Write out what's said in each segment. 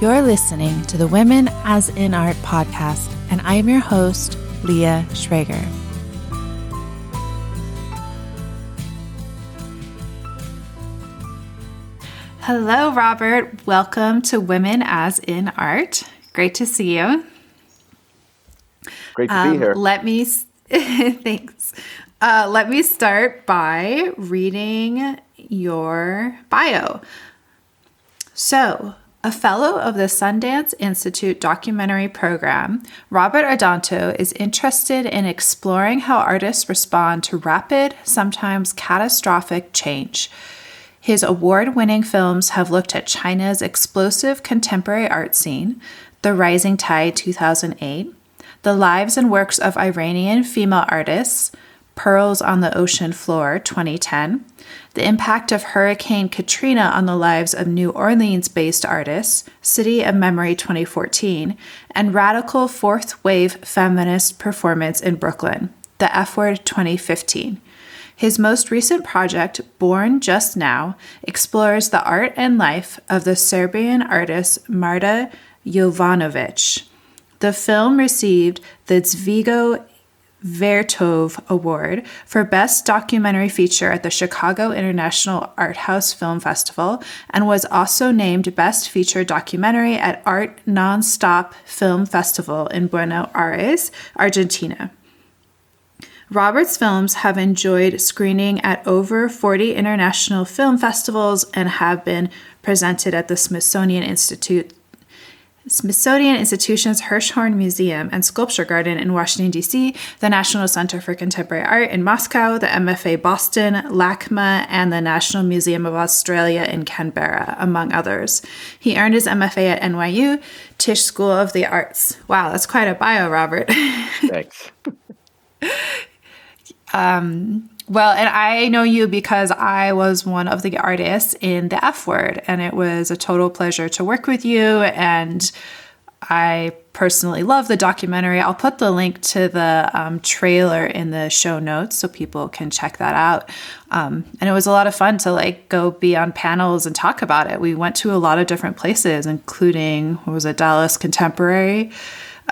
You're listening to the Women as in Art podcast, and I am your host, Leah Schrager. Hello, Robert. Welcome to Women as in Art. Great to see you. Great to um, be here. Let me, thanks. Uh, let me start by reading your bio. So, a fellow of the Sundance Institute documentary program, Robert Adanto is interested in exploring how artists respond to rapid, sometimes catastrophic change. His award winning films have looked at China's explosive contemporary art scene, The Rising Tide 2008, the lives and works of Iranian female artists, Pearls on the Ocean Floor 2010, the impact of Hurricane Katrina on the lives of New Orleans based artists, City of Memory 2014, and radical fourth wave feminist performance in Brooklyn, The F Word 2015. His most recent project, Born Just Now, explores the art and life of the Serbian artist Marta Jovanovic. The film received the Dziga Vertov Award for Best Documentary Feature at the Chicago International Art House Film Festival and was also named Best Feature Documentary at Art Nonstop Film Festival in Buenos Aires, Argentina. Robert's films have enjoyed screening at over 40 international film festivals and have been presented at the Smithsonian Institute Smithsonian Institution's Hirshhorn Museum and Sculpture Garden in Washington, D.C., the National Center for Contemporary Art in Moscow, the MFA Boston, LACMA, and the National Museum of Australia in Canberra, among others. He earned his MFA at NYU, Tisch School of the Arts. Wow, that's quite a bio, Robert. Thanks. um, well, and I know you because I was one of the artists in the F word, and it was a total pleasure to work with you. And I personally love the documentary. I'll put the link to the um, trailer in the show notes so people can check that out. Um, and it was a lot of fun to like go be on panels and talk about it. We went to a lot of different places, including what was it, Dallas Contemporary,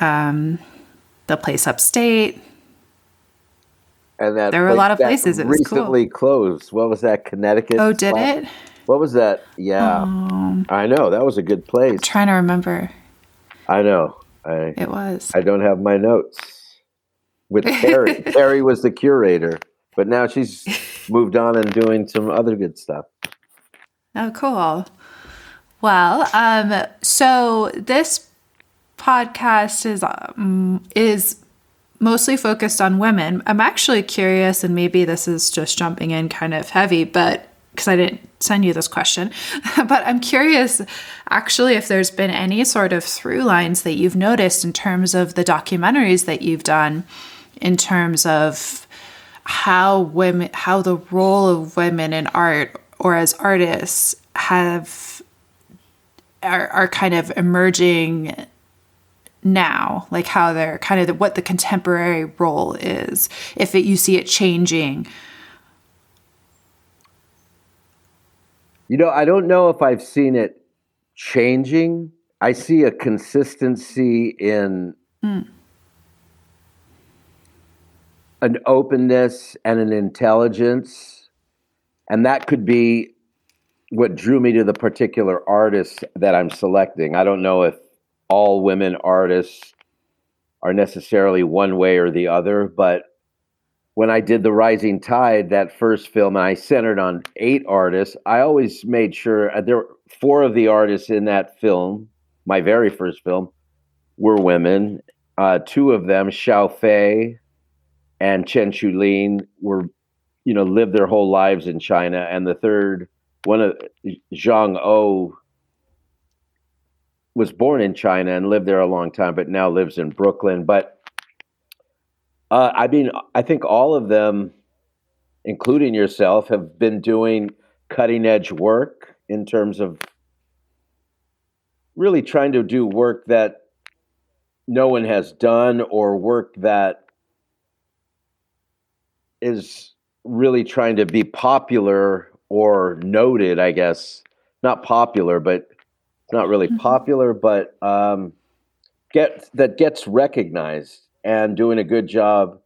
um, the place upstate, and that there were a lot of places. It recently cool. closed. What was that? Connecticut. Oh, did spot? it? What was that? Yeah, um, I know that was a good place. I'm trying to remember. I know. I, it was. I don't have my notes. With Terry, Terry was the curator, but now she's moved on and doing some other good stuff. Oh, cool. Well, um, so this podcast is um, is mostly focused on women. I'm actually curious, and maybe this is just jumping in kind of heavy, but because I didn't send you this question, but I'm curious actually if there's been any sort of through lines that you've noticed in terms of the documentaries that you've done, in terms of how women, how the role of women in art or as artists have are, are kind of emerging now like how they're kind of the, what the contemporary role is if it, you see it changing you know i don't know if i've seen it changing i see a consistency in mm. an openness and an intelligence and that could be what drew me to the particular artist that i'm selecting i don't know if all women artists are necessarily one way or the other, but when I did The Rising Tide, that first film, and I centered on eight artists, I always made sure uh, there were four of the artists in that film, my very first film, were women. Uh, two of them, Xiao Fei and Chen Shulin, were, you know, lived their whole lives in China. And the third, one of Zhang O, was born in China and lived there a long time, but now lives in Brooklyn. But uh, I mean, I think all of them, including yourself, have been doing cutting edge work in terms of really trying to do work that no one has done or work that is really trying to be popular or noted, I guess. Not popular, but not really mm-hmm. popular, but um, get that gets recognized and doing a good job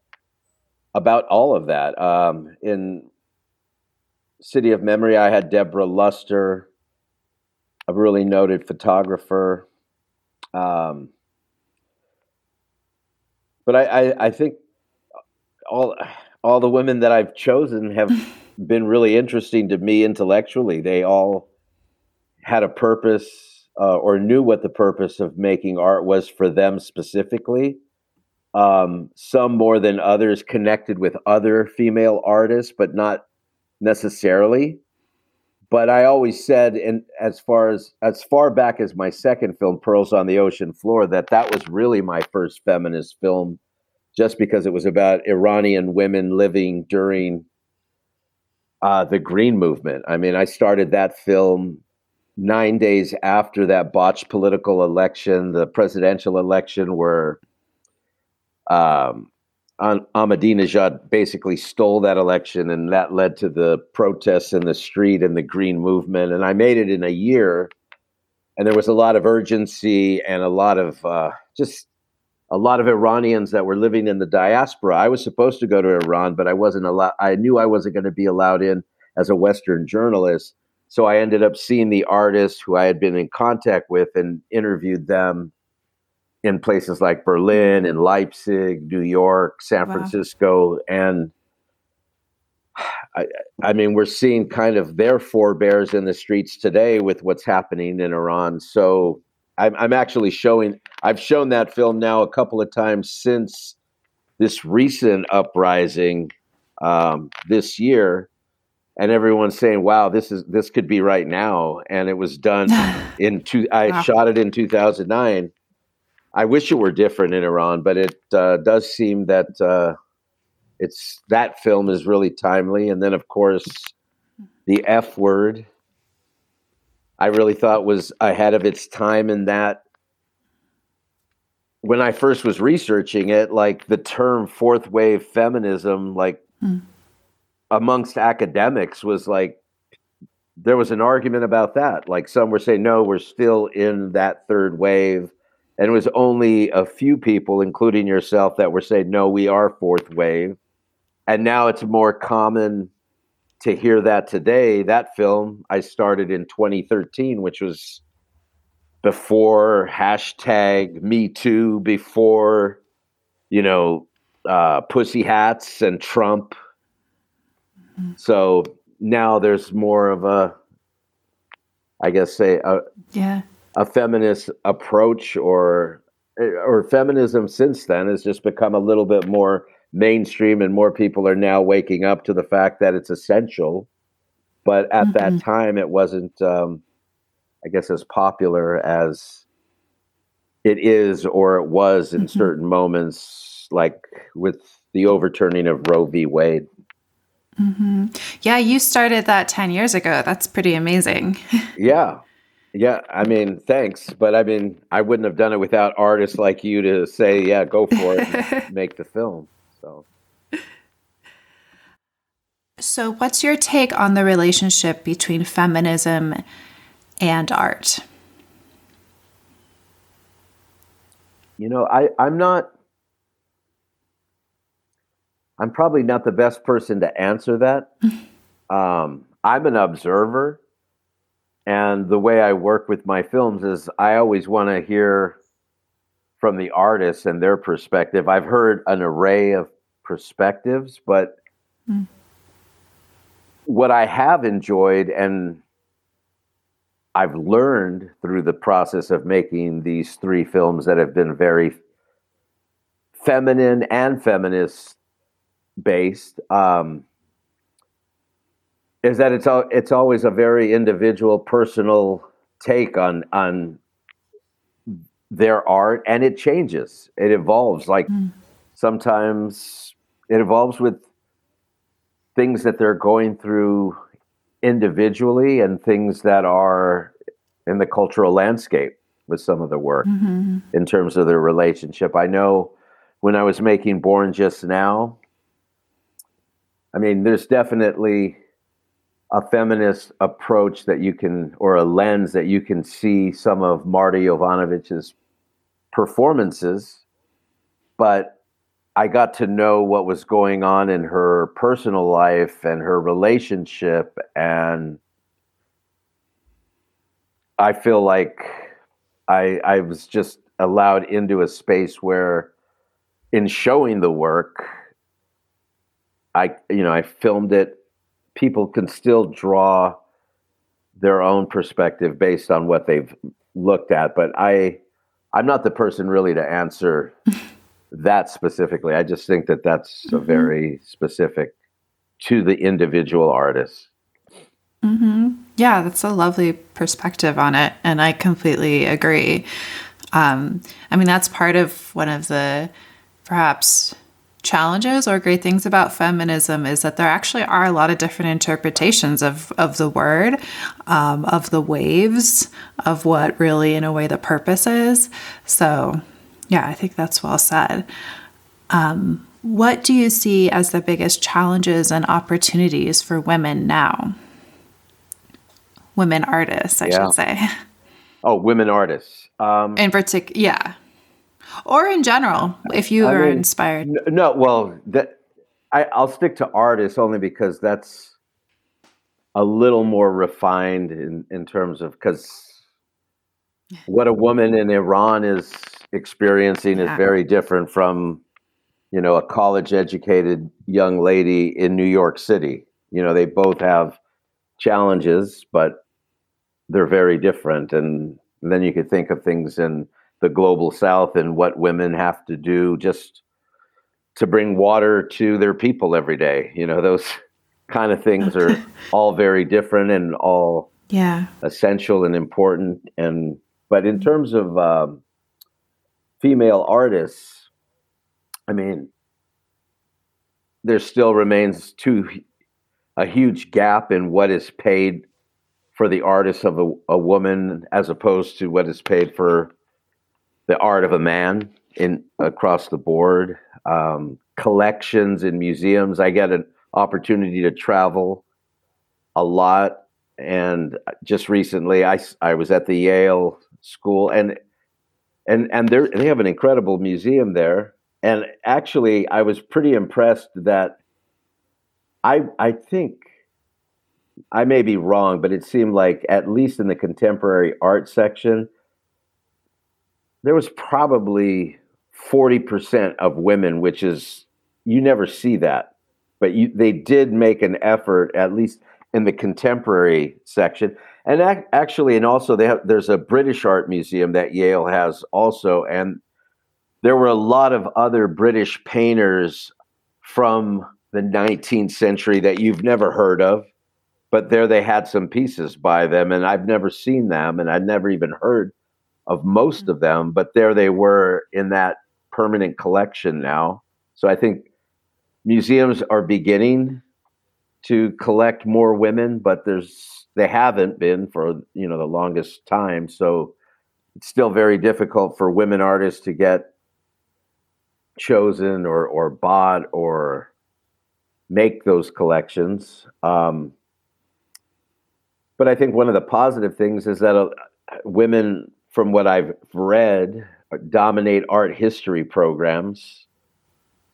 about all of that. Um, in City of Memory, I had Deborah Luster, a really noted photographer. Um, but I, I, I think all all the women that I've chosen have been really interesting to me intellectually. They all had a purpose uh, or knew what the purpose of making art was for them specifically. Um, some more than others connected with other female artists, but not necessarily. But I always said, and as far as as far back as my second film, Pearls on the Ocean Floor, that that was really my first feminist film, just because it was about Iranian women living during uh, the Green Movement. I mean, I started that film nine days after that botched political election, the presidential election, where um, Ahmadinejad basically stole that election, and that led to the protests in the street and the Green Movement. And I made it in a year, and there was a lot of urgency and a lot of uh, just a lot of Iranians that were living in the diaspora. I was supposed to go to Iran, but I wasn't allowed. I knew I wasn't going to be allowed in as a Western journalist. So I ended up seeing the artists who I had been in contact with and interviewed them in places like Berlin and Leipzig, New York, San wow. Francisco, and I, I, mean, we're seeing kind of their forebears in the streets today with what's happening in Iran. So I'm, I'm actually showing. I've shown that film now a couple of times since this recent uprising um, this year, and everyone's saying, "Wow, this is this could be right now." And it was done in two. I wow. shot it in 2009. I wish it were different in Iran, but it uh, does seem that uh, it's that film is really timely. And then, of course, the F word I really thought was ahead of its time in that when I first was researching it, like the term fourth wave feminism, like mm. Amongst academics, was like there was an argument about that. Like some were saying, no, we're still in that third wave. And it was only a few people, including yourself, that were saying, no, we are fourth wave. And now it's more common to hear that today, that film I started in 2013, which was before hashtag Me Too, before you know uh, pussy hats and Trump. Mm-hmm. So now there's more of a, I guess, say a yeah a feminist approach or or feminism since then has just become a little bit more mainstream and more people are now waking up to the fact that it's essential. But at mm-hmm. that time, it wasn't, um, I guess, as popular as it is or it was in mm-hmm. certain moments, like with the overturning of Roe v. Wade. Mm-hmm. Yeah, you started that 10 years ago. That's pretty amazing. yeah. Yeah, I mean, thanks, but I mean, I wouldn't have done it without artists like you to say, "Yeah, go for it, make the film." So So what's your take on the relationship between feminism and art? You know, I I'm not I'm probably not the best person to answer that. um, I'm an observer, and the way I work with my films is I always want to hear from the artists and their perspective. I've heard an array of perspectives, but mm. what I have enjoyed and I've learned through the process of making these three films that have been very feminine and feminist based um, is that it's all it's always a very individual, personal take on on their art and it changes it evolves like mm. sometimes it evolves with things that they're going through individually and things that are in the cultural landscape with some of the work mm-hmm. in terms of their relationship i know when i was making born just now i mean there's definitely a feminist approach that you can, or a lens that you can see some of Marta Jovanovic's performances, but I got to know what was going on in her personal life and her relationship. And I feel like I, I was just allowed into a space where, in showing the work, I, you know, I filmed it. People can still draw their own perspective based on what they've looked at, but I, I'm not the person really to answer that specifically. I just think that that's mm-hmm. a very specific to the individual artist. Mm-hmm. Yeah, that's a lovely perspective on it, and I completely agree. Um, I mean, that's part of one of the perhaps challenges or great things about feminism is that there actually are a lot of different interpretations of, of the word, um, of the waves, of what really, in a way, the purpose is. So, yeah, I think that's well said. Um, what do you see as the biggest challenges and opportunities for women now? Women artists, I yeah. should say. Oh, women artists. Um, in particular, yeah or in general, if you I are mean, inspired. No, well, that I, I'll stick to artists only because that's a little more refined in, in terms of because what a woman in Iran is experiencing yeah. is very different from you know a college educated young lady in New York City. You know, they both have challenges, but they're very different. And, and then you could think of things in the global south and what women have to do just to bring water to their people every day. You know those kind of things are all very different and all yeah. essential and important. And but in terms of um, female artists i mean there still remains too a huge gap in what is paid for the artist of a, a woman as opposed to what is paid for the art of a man in across the board. Um, collections in museums. I get an opportunity to travel a lot, and just recently, I I was at the Yale School, and and and they they have an incredible museum there. And actually, I was pretty impressed that I I think I may be wrong, but it seemed like at least in the contemporary art section there was probably 40% of women, which is, you never see that. But you, they did make an effort, at least in the contemporary section. And ac- actually, and also they have, there's a British art museum that Yale has also. And there were a lot of other British painters from the 19th century that you've never heard of. But there they had some pieces by them, and I've never seen them, and I'd never even heard of most of them, but there they were in that permanent collection now. So I think museums are beginning to collect more women, but there's they haven't been for you know the longest time. So it's still very difficult for women artists to get chosen or or bought or make those collections. Um, but I think one of the positive things is that uh, women from what I've read, dominate art history programs.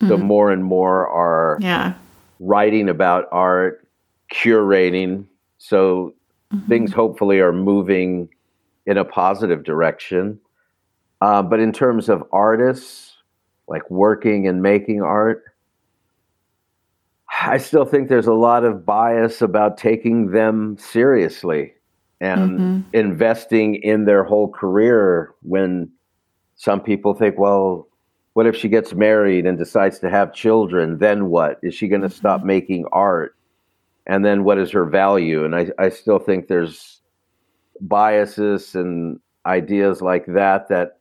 Mm-hmm. So more and more are yeah. writing about art, curating. So mm-hmm. things hopefully are moving in a positive direction. Uh, but in terms of artists, like working and making art, I still think there's a lot of bias about taking them seriously and mm-hmm. investing in their whole career when some people think, well, what if she gets married and decides to have children? Then what? Is she going to mm-hmm. stop making art? And then what is her value? And I, I still think there's biases and ideas like that that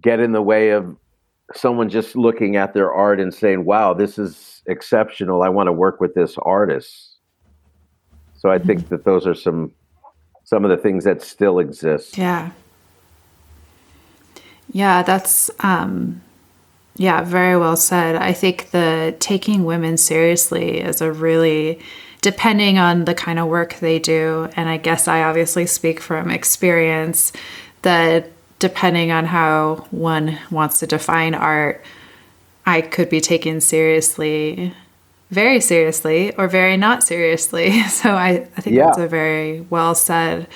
get in the way of someone just looking at their art and saying, wow, this is exceptional. I want to work with this artist. So I think mm-hmm. that those are some some of the things that still exist. Yeah. Yeah, that's um yeah, very well said. I think the taking women seriously is a really depending on the kind of work they do, and I guess I obviously speak from experience that depending on how one wants to define art, I could be taken seriously, very seriously, or very not seriously. So I, I think Yeah. that's a very well said.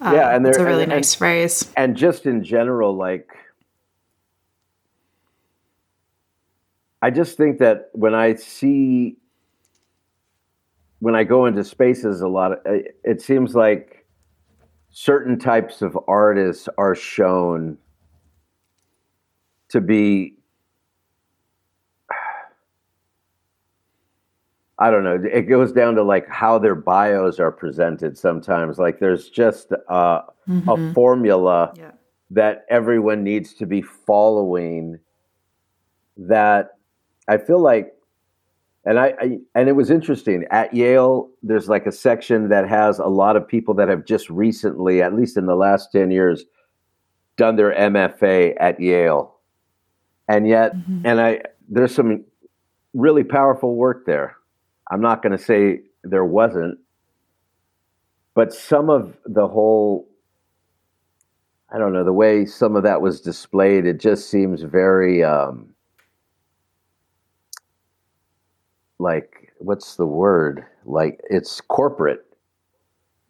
Uh, yeah, and it's a really and, nice phrase. and just in general, like I just think that when I see when I go into spaces a lot, of, it seems like certain types of artists are shown to be I don't know. It goes down to like how their bios are presented sometimes. Like there's just uh, a formula Yeah. that everyone needs to be following that I feel like and I, I and it was interesting at Yale there's like a section that has a lot of people that have just recently at least in the last 10 years done their MFA at Yale and yet and I there's some really powerful work there I'm not going to say there wasn't but some of the whole I don't know the way some of that was displayed. It just seems very um, like what's the word? Like it's corporate.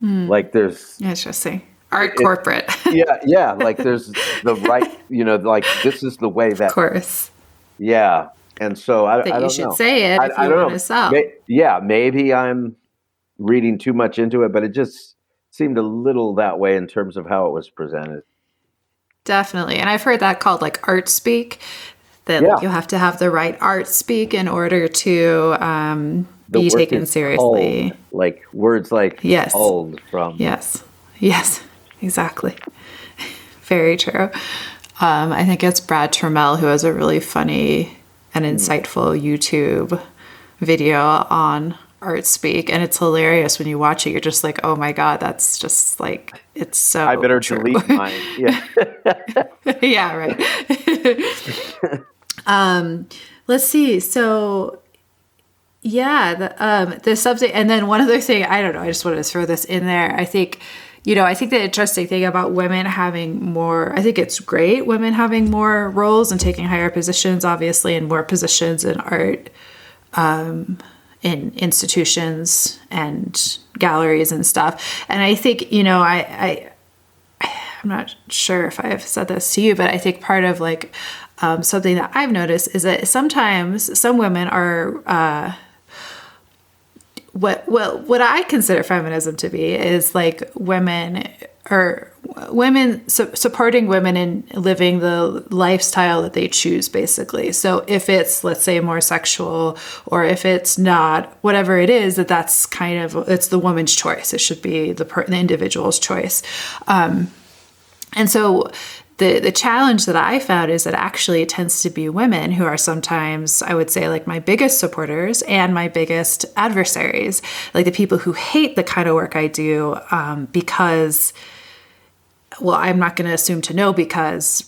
Like there's Interesting. Art corporate. yeah yeah like there's the right you know like this is the way that. of course. yeah and so I, That I you don't should know. say it I, if you don't want know. to sell. May- yeah maybe I'm reading too much into it, but it just seemed a little that way in terms of how it was presented. Definitely. And I've heard that called like art speak, that Yeah. you have to have the right art speak in order to um, be taken seriously. culled, like words like Yes. culled from Yes. Yes. Exactly. Very true. Um, I think it's Brad Troemel who has a really funny and Hmm. insightful YouTube video on art speak and it's hilarious when you watch it you're just like oh my god that's just like it's so I better true. delete mine. Yeah. yeah, right. um, let's see. So, yeah, the um, the subject, and then one other thing. I don't know. I just wanted to throw this in there. I think, you know, I think the interesting thing about women having more. I think it's great women having more roles and taking higher positions, obviously, and more positions in art. Um, in institutions and galleries and stuff. And I think, you know, I, I I'm not sure if I've said this to you, but I think part of like um, something that I've noticed is that sometimes some women are uh, what well what I consider feminism to be is like women or women su- supporting women in living the lifestyle that they choose basically. So if it's let's say more sexual or if it's not whatever it is that that's kind of it's the woman's choice. It should be the, per, the individual's choice. Um, and so the the challenge that I found is that actually it tends to be women who are sometimes I would say like my biggest supporters and my biggest adversaries, like the people who hate the kind of work I do um, because, well, I'm not going to assume to know because.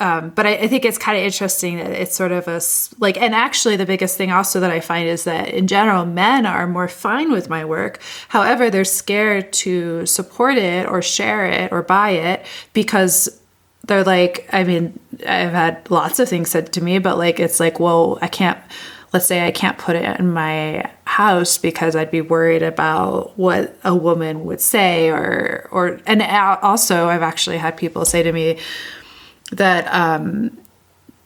Um, but I, I think it's kind of interesting that it's sort of a like, and actually, the biggest thing also that I find is that in general, men are more fine with my work. However, they're scared to support it or share it or buy it because they're like, I mean, I've had lots of things said to me, but like, it's like, well, I can't, let's say I can't put it in my house because I'd be worried about what a woman would say or, or, and also I've actually had people say to me that, um,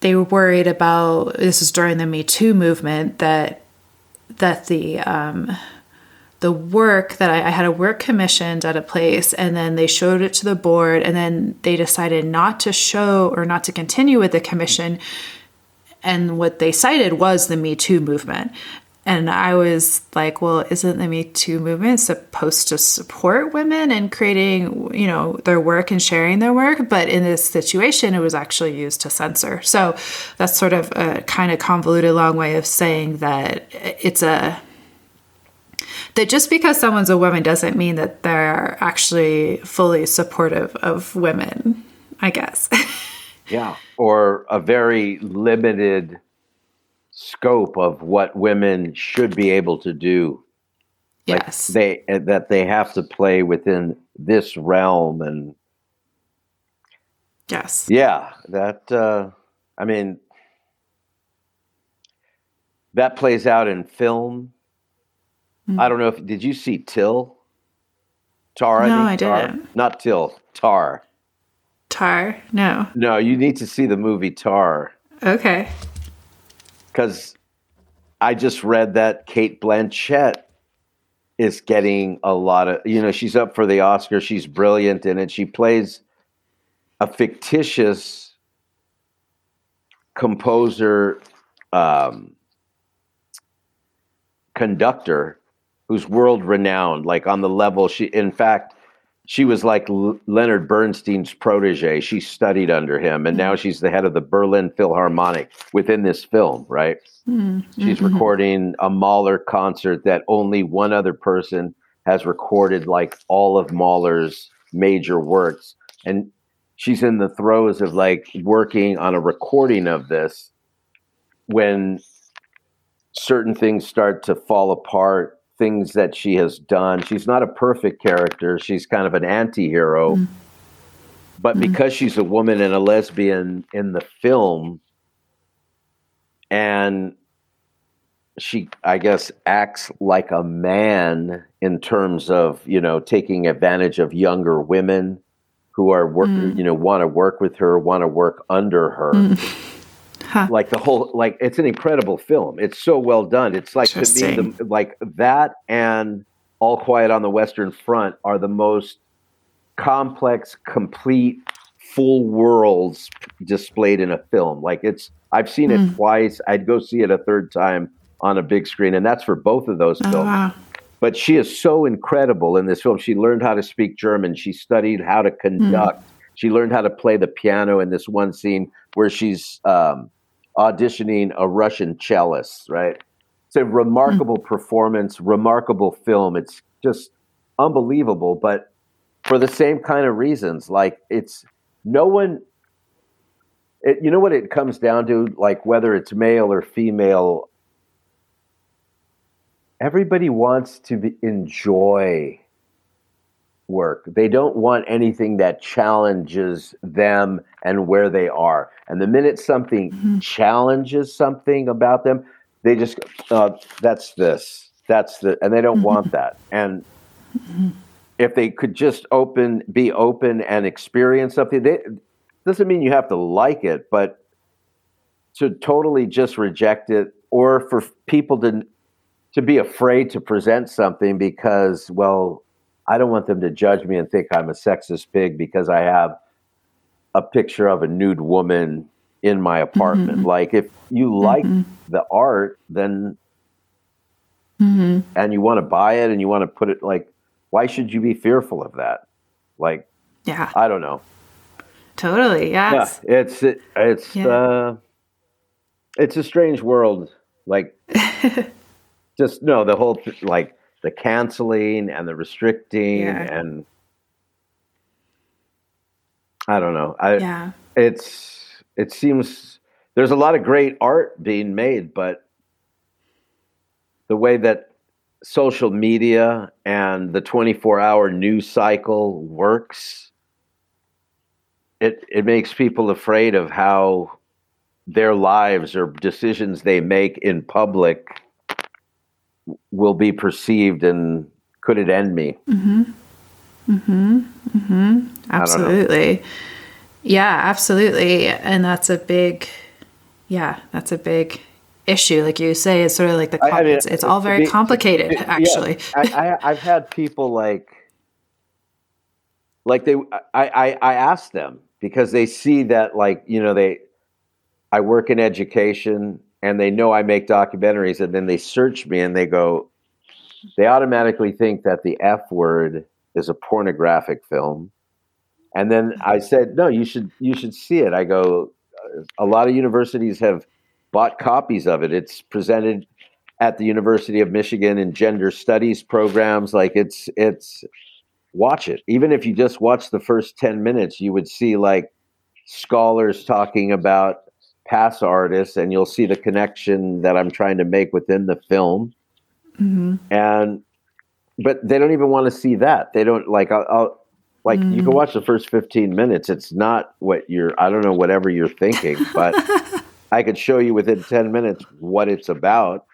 they were worried about, this is during the Me Too movement, that, that the, um, the work that I, I had a work commissioned at a place and then they showed it to the board and then they decided not to show or not to continue with the commission. And what they cited was the me too movement. And i was like well isn't the me too movement supposed to support women in creating you know their work and sharing their work? But in this situation it was actually used to censor. So that's sort of a kind of convoluted long way of saying that it's a that just because someone's a woman doesn't mean that they're actually fully supportive of women, I guess. Yeah. Or a very limited scope of what women should be able to do. Like Yes. they that they have to play within this realm and yes. yeah, that uh I mean that plays out in film. Mm. I don't know if did you see Till? Tar, No, think I didn't. Not Till, Tar. Tar? No. No, you need to see the movie Tar Okay. because I just read that Cate Blanchett is getting a lot of, you know, she's up for the Oscar. She's brilliant in it. She plays a fictitious composer, um, conductor who's world renowned, like on the level she, in fact, she was like L- Leonard Bernstein's protege. She studied under him, and now she's the head of the Berlin Philharmonic within this film, right? Mm, She's mhm. recording a Mahler concert that only one other person has recorded, like all of Mahler's major works. And she's in the throes of like working on a recording of this when certain things start to fall apart, things that she has done. She's not a perfect character, she's kind of an anti hero. Mm. But Mm. because she's a woman and a lesbian in the film, and she i guess acts like a man in terms of you know taking advantage of younger women who are work Mm. you know want to work with her want to work under her Mm. Huh. like the whole like it's an incredible film it's so well done it's like to me the, like that and all quiet on the western front are the most complex complete full worlds displayed in a film like it's i've seen it Mm. twice i'd go see it a third time on a big screen and that's for both of those Oh, films wow. but she is so incredible in this film. She learned how to speak German. She studied how to conduct. She learned how to play the piano in this one scene where she's um, auditioning a Russian cellist. Right? It's a remarkable hmm. performance, remarkable film. It's just unbelievable. But for the same kind of reasons, like it's no one. It, you know what it comes down to, like whether it's male or female everybody wants to be, enjoy work. They don't want anything that challenges them and where they are. And the minute something Mhm. challenges something about them, they just uh, that's this, that's the, and they don't want that. And if they could just open, be open and experience something, they, doesn't mean you have to like it, but to totally just reject it, or for people to to be afraid to present something because, well, I don't want them to judge me and think I'm a sexist pig because I have a picture of a nude woman in my apartment. Mhm. Like, if you like Mhm. the art, then Mhm. and you want to buy it and you want to put it like, why should you be fearful of that? Like, Yeah. I don't know. Totally. Yes. Yeah, it's it, it's Yeah. uh, it's a strange world. Like, just no, the whole like the canceling and the restricting Yeah. and I don't know. I yeah. it's it seems there's a lot of great art being made, but the way that social media and the 24 hour news cycle works, it it makes people afraid of how their lives or decisions they make in public will be perceived and could it end me? Mm-hmm. Mm-hmm. Mm-hmm. Absolutely. Yeah, absolutely. And that's a big, yeah, that's a big issue. Like you say, it's sort of like the, I- I mean, it's, it's all very be- complicated, Yeah, actually. I, I, I've had people like, like they, I, I, I ask them because they see that, like, you know, they, I work in education and they know I make documentaries and then they search me and they go, they automatically think that the F word is a pornographic film. And then I said, no, you should, you should see it. I go, a lot of universities have bought copies of it. It's presented at the University of Michigan in gender studies programs. Like it's it's watch it. Even if you just watch the first 10 minutes, you would see like scholars talking about past artists and you'll see the connection that I'm trying to make within the film. Mm-hmm. And but they don't even want to see that. They don't like I'll, I'll like you can mm. watch the first 15 minutes. It's not what you're I don't know whatever you're thinking, but I could show you within 10 minutes what it's about.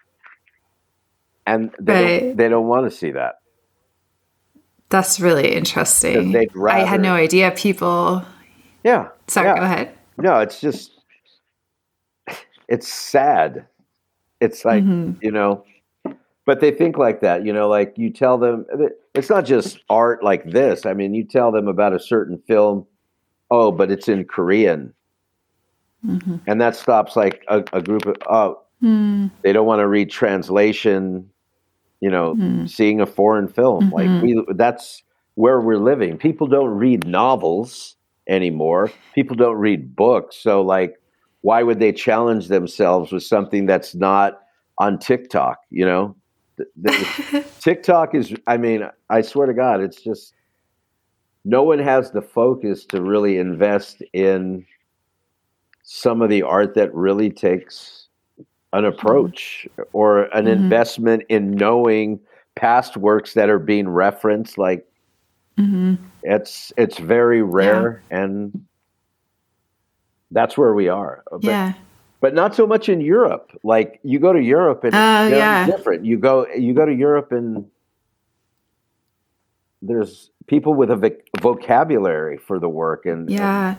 And they Right. don't, they don't want to see that. That's really interesting. I had no idea people. Yeah. Sorry, yeah. go ahead. No, it's just it's sad. It's like, mm-hmm. you know, but they think like that, you know, like you tell them it's not just art like this. I mean, you tell them about a certain film, oh, but it's in Korean. Mm-hmm. And that stops like a, a group of oh, hmm. they don't want to read translation, you know, hmm. seeing a foreign film. Like mm-hmm. we that's where we're living. People don't read novels anymore. People don't read books. So like why would they challenge themselves with something that's not on TikTok, you know? The- the- TikTok is I mean, I swear to God, it's just no one has the focus to really invest in some of the art that really takes an approach mm-hmm. or an mm-hmm. investment in knowing past works that are being referenced like mm-hmm. it's it's very rare and that's where we are but, yeah. but not so much in Europe like you go to Europe and Oh, it's yeah. different you go you go to Europe and there's people with a voc- vocabulary for the work and Yeah.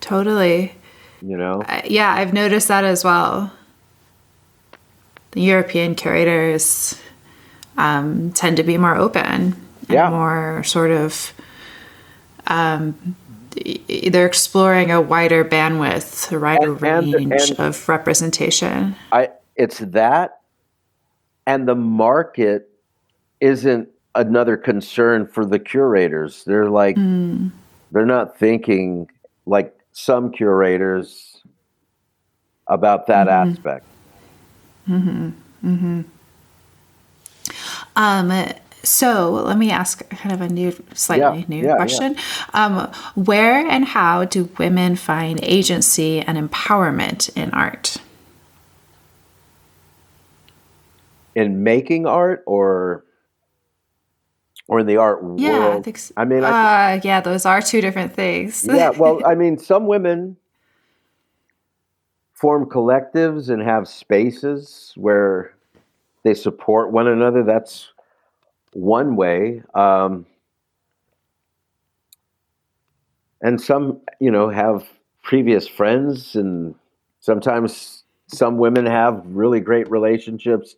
Totally. you know I- yeah, I've noticed that as well. The European curators um, tend to be more open and Yeah. more sort of. Um, they're exploring a wider bandwidth, a wider And- range and- of representation. I it's that and the market isn't another concern for the curators. They're like hmm. they're not thinking like some curators about that mm-hmm. aspect. Mm-hmm. Mm-hmm. Um, so let me ask kind of a new, slightly Yeah, new yeah, yeah. question. Um, where and how do women find agency and empowerment in art? In making art or or in the art Yeah, world. I think. So. I mean, I uh, yeah, those are two different things. yeah, well, I mean, some women form collectives and have spaces where they support one another. That's one way. Um, and some, you know, have previous friends, and sometimes some women have really great relationships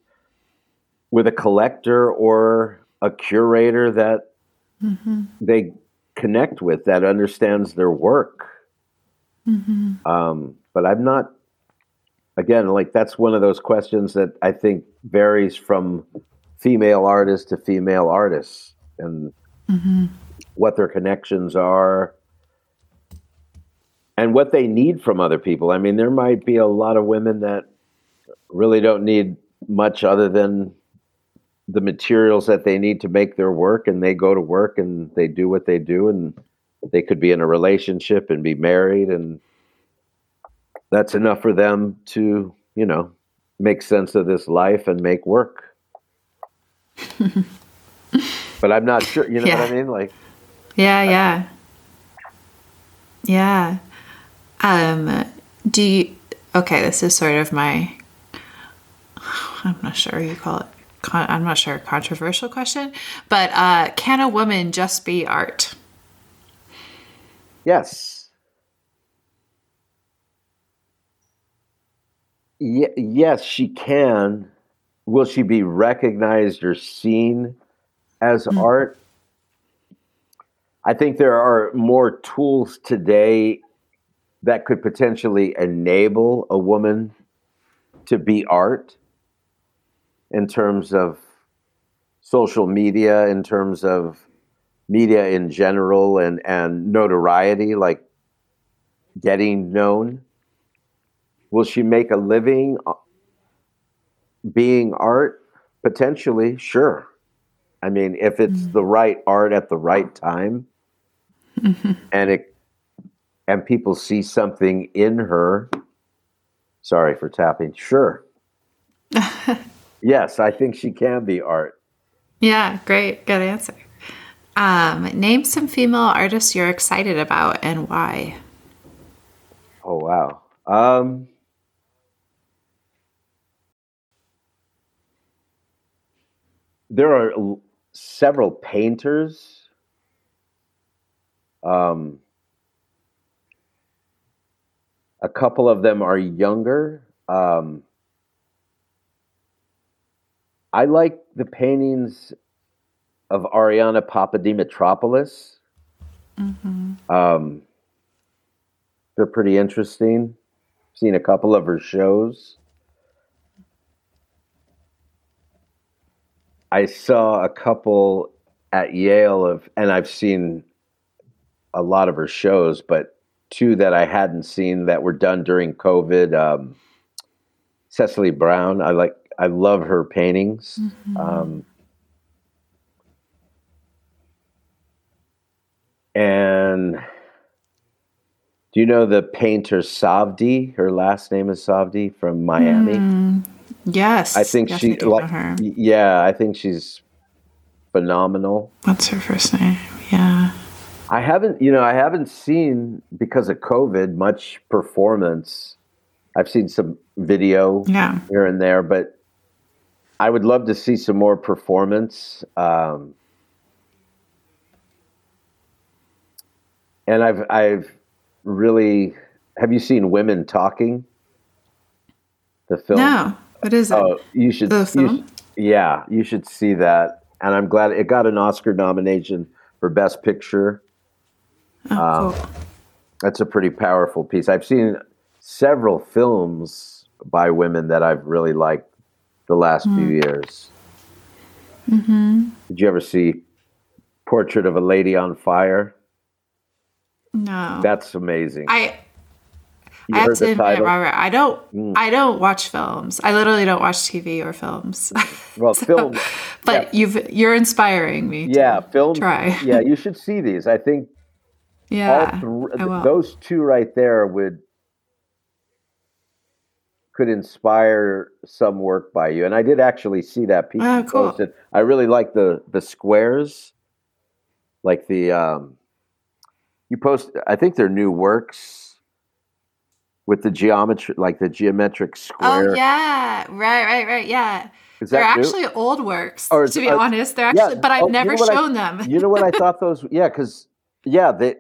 with a collector or a curator that they connect with that understands their work. Um, but I'm not, again, like that's one of those questions that I think varies from female artist to female artists and mm-hmm. what their connections are and what they need from other people. I mean, there might be a lot of women that really don't need much other than the materials that they need to make their work and they go to work and they do what they do and they could be in a relationship and be married and that's enough for them to you know make sense of this life and make work but i'm not sure you know what i mean like Yeah, yeah. Yeah. Um do you okay, this is sort of my I'm not sure you call it con- I'm not sure controversial question, but uh can a woman just be art? yes Ye- yes she can will she be recognized or seen as hmm. art? I think there are more tools today that could potentially enable a woman to be art in terms of social media in terms of media in general and and notoriety like getting known. Will she make a living being art potentially sure i mean if it's the right art at the right time and it and people see something in her. Sorry for tapping. Sure. yes, I think she can be art. Yeah, great. Good answer. Um, name some female artists you're excited about and why. Oh, wow. Um, there are l- several painters. Um, a couple of them are younger. Um, I like the paintings of Ariana Papademetropoulos. Um, they're pretty interesting. Seen a couple of her shows. I saw a couple at Yale of, and I've seen a lot of her shows, but two that I hadn't seen that were done during COVID. Um, Cecily Brown, I like, I love her paintings. Um, and do you know the painter Savdi? Her last name is Savdi from Miami. Yes. I think yes, she I like her. yeah, I think she's phenomenal. What's her first name? Yeah. I haven't, you know, I haven't seen because of COVID much performance. I've seen some video Yeah. here and there, but I would love to see some more performance. Um, and I've, I've really. Have you seen Women Talking? The film. No. What is it? Oh, you should. The you film? yeah, you should see that. And I'm glad it got an Oscar nomination for Best Picture. oh, cool. That's a pretty powerful piece. I've seen several films by women that I've really liked the last few Hmm. years. Mm-hmm. Did you ever see Portrait of a Lady on Fire? No. That's amazing. I you I have to the admit, title? Robert, I don't Mm. I don't watch films. I literally don't watch TV or films. Well, So- film. but you've you're inspiring me. to Yeah, film. Try. Yeah, you should see these. I think Yeah. all thr- I will. those two right there would could inspire some work by you and i did actually see that piece Oh, cool. posted i really like the the squares like the um you post i think they're new works with the geometry like the geometric square Oh yeah, right, right, right. Yeah, they're new? actually old works. Or to be uh, honest, they're yeah, actually, but I've oh, you never know what I- shown them. you know what I thought those? Yeah, because yeah, they.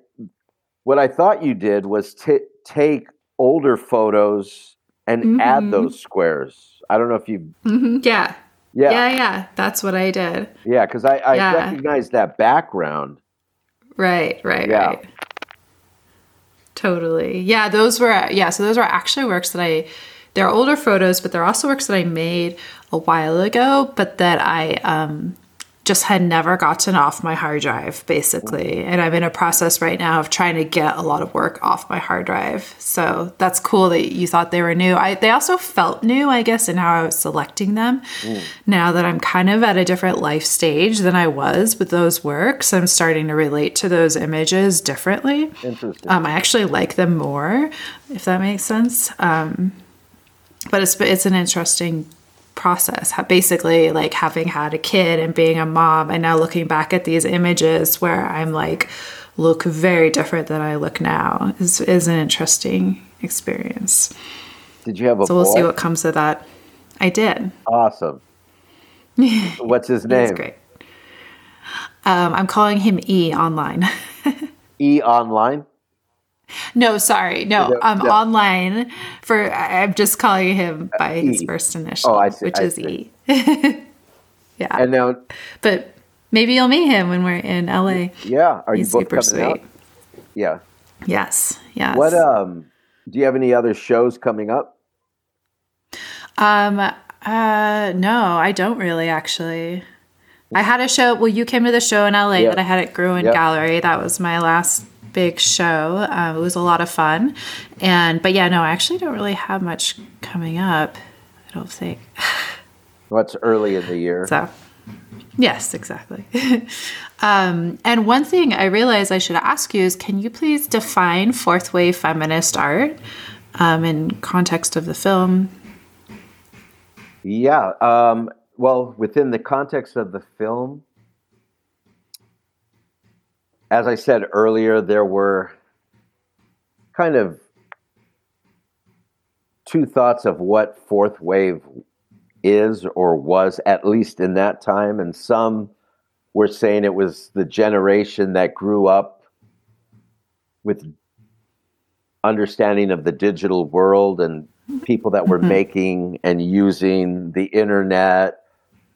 What I thought you did was t- take older photos and add Mhm. those squares. I don't know if you. Mhm, yeah. Yeah, yeah, yeah, That's what I did. yeah, because I, I Yeah. recognize that background. Right, right, Yeah. right. Totally. Yeah, those were yeah, so those were actually works that I they're older photos, but they're also works that I made a while ago, but that I um just had never gotten off my hard drive basically. And I'm in a process right now of trying to get a lot of work off my hard drive. So that's cool that you thought they were new. I they also felt new, I guess, in how I was selecting them. Now that I'm kind of at a different life stage than I was with those works, I'm starting to relate to those images differently. Interesting. Um, I actually like them more, if that makes sense. Um, but it's it's an interesting process. Basically, like having had a kid and being a mom, and now looking back at these images where I'm like look very different than I look now is is an interesting experience. Did you have a So we'll see what comes of that. I did. awesome. What's his name? great. Um, I'm calling him E online. E online. No, sorry. No, No, I'm no. online for I'm just calling him by his E. first initial, Oh, see, which I is see. E. yeah. And now, but maybe you'll meet him when we're in LA. yeah, are He's you both super coming sweet. out? Yeah. Yes. Yes. What um? Do you have any other shows coming up? Um uh no, I don't really actually. I had a show well you came to the show in LA that I had at Gruen Yep. Gallery. That was my last big show. Um, it was a lot of fun. And but yeah, no, I actually don't really have much coming up. I don't think. What's early in the year? So Yes, exactly. um, and one thing I realized I should ask you is can you please define fourth wave feminist art um, in context of the film? Yeah. Um, well, within the context of the film, as I said earlier, there were kind of two thoughts of what fourth wave is or was, at least in that time. And some were saying it was the generation that grew up with understanding of the digital world and people that were mm-hmm. making and using the internet,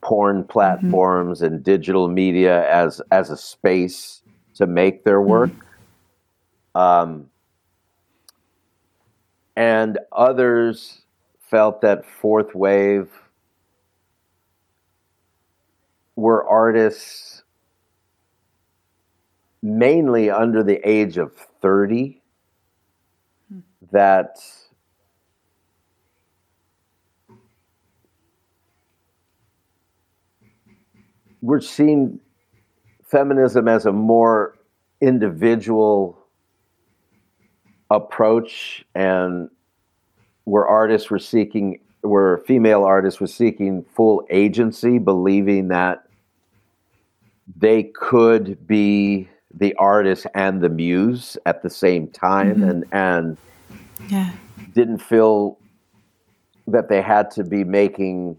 porn mm-hmm. platforms, mm-hmm. and digital media as as a space to make their work. Mm-hmm. Um, and others felt that fourth wave were artists mainly under the age of 30 that we're seeing feminism as a more individual approach and where artists were seeking where female artists were seeking full agency believing that they could be the artist and the muse at the same time mm-hmm. and and yeah. didn't feel that they had to be making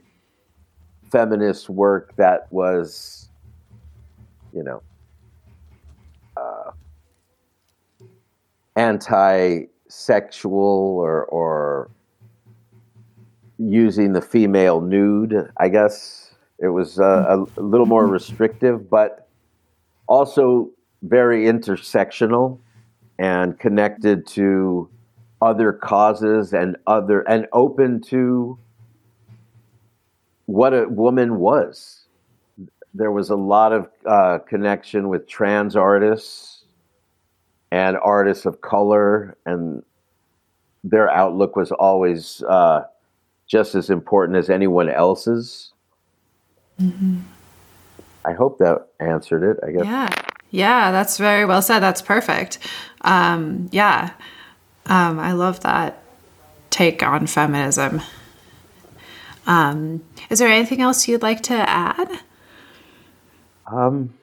feminist work that was you know uh, anti-sexual or or using the female nude i guess it was uh, a, a, little more restrictive, but also very intersectional and connected to other causes and other and open to what a woman was. There was a lot of uh, connection with trans artists and artists of color, and their outlook was always uh, just as important as anyone else's. Mm-hmm. I hope that answered it. I guess. Yeah. Yeah, that's very well said. That's perfect. Um, yeah. Um, I love that take on feminism. Um, is there anything else you'd like to add? Um,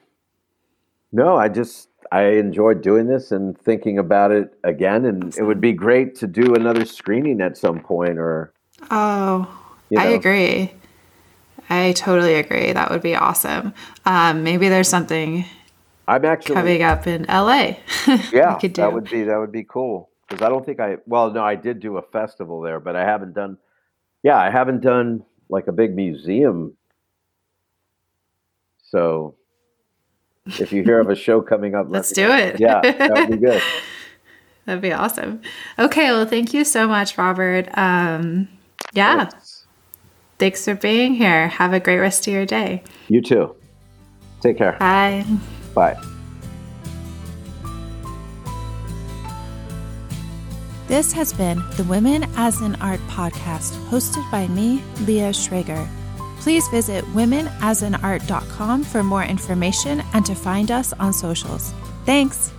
no, I just I enjoyed doing this and thinking about it again, and it would be great to do another screening at some point. Or oh, you know. I agree. I totally agree. That would be awesome. Um, maybe there's something I'm actually coming up in LA. yeah, that would be that would be cool because I don't think I well no I did do a festival there, but I haven't done. Yeah, I haven't done like a big museum. So, if you hear of a show coming up, let's do it. Yeah, that would be good. That'd be awesome. Okay, well, thank you so much, Robert. Um, yeah. Thanks for being here. Have a great rest of your day. You too. Take care. Bye. Bye. This has been the Women as an Art podcast, hosted by me, Leah Schrager. Please visit womenasanart.com for more information and to find us on socials. Thanks.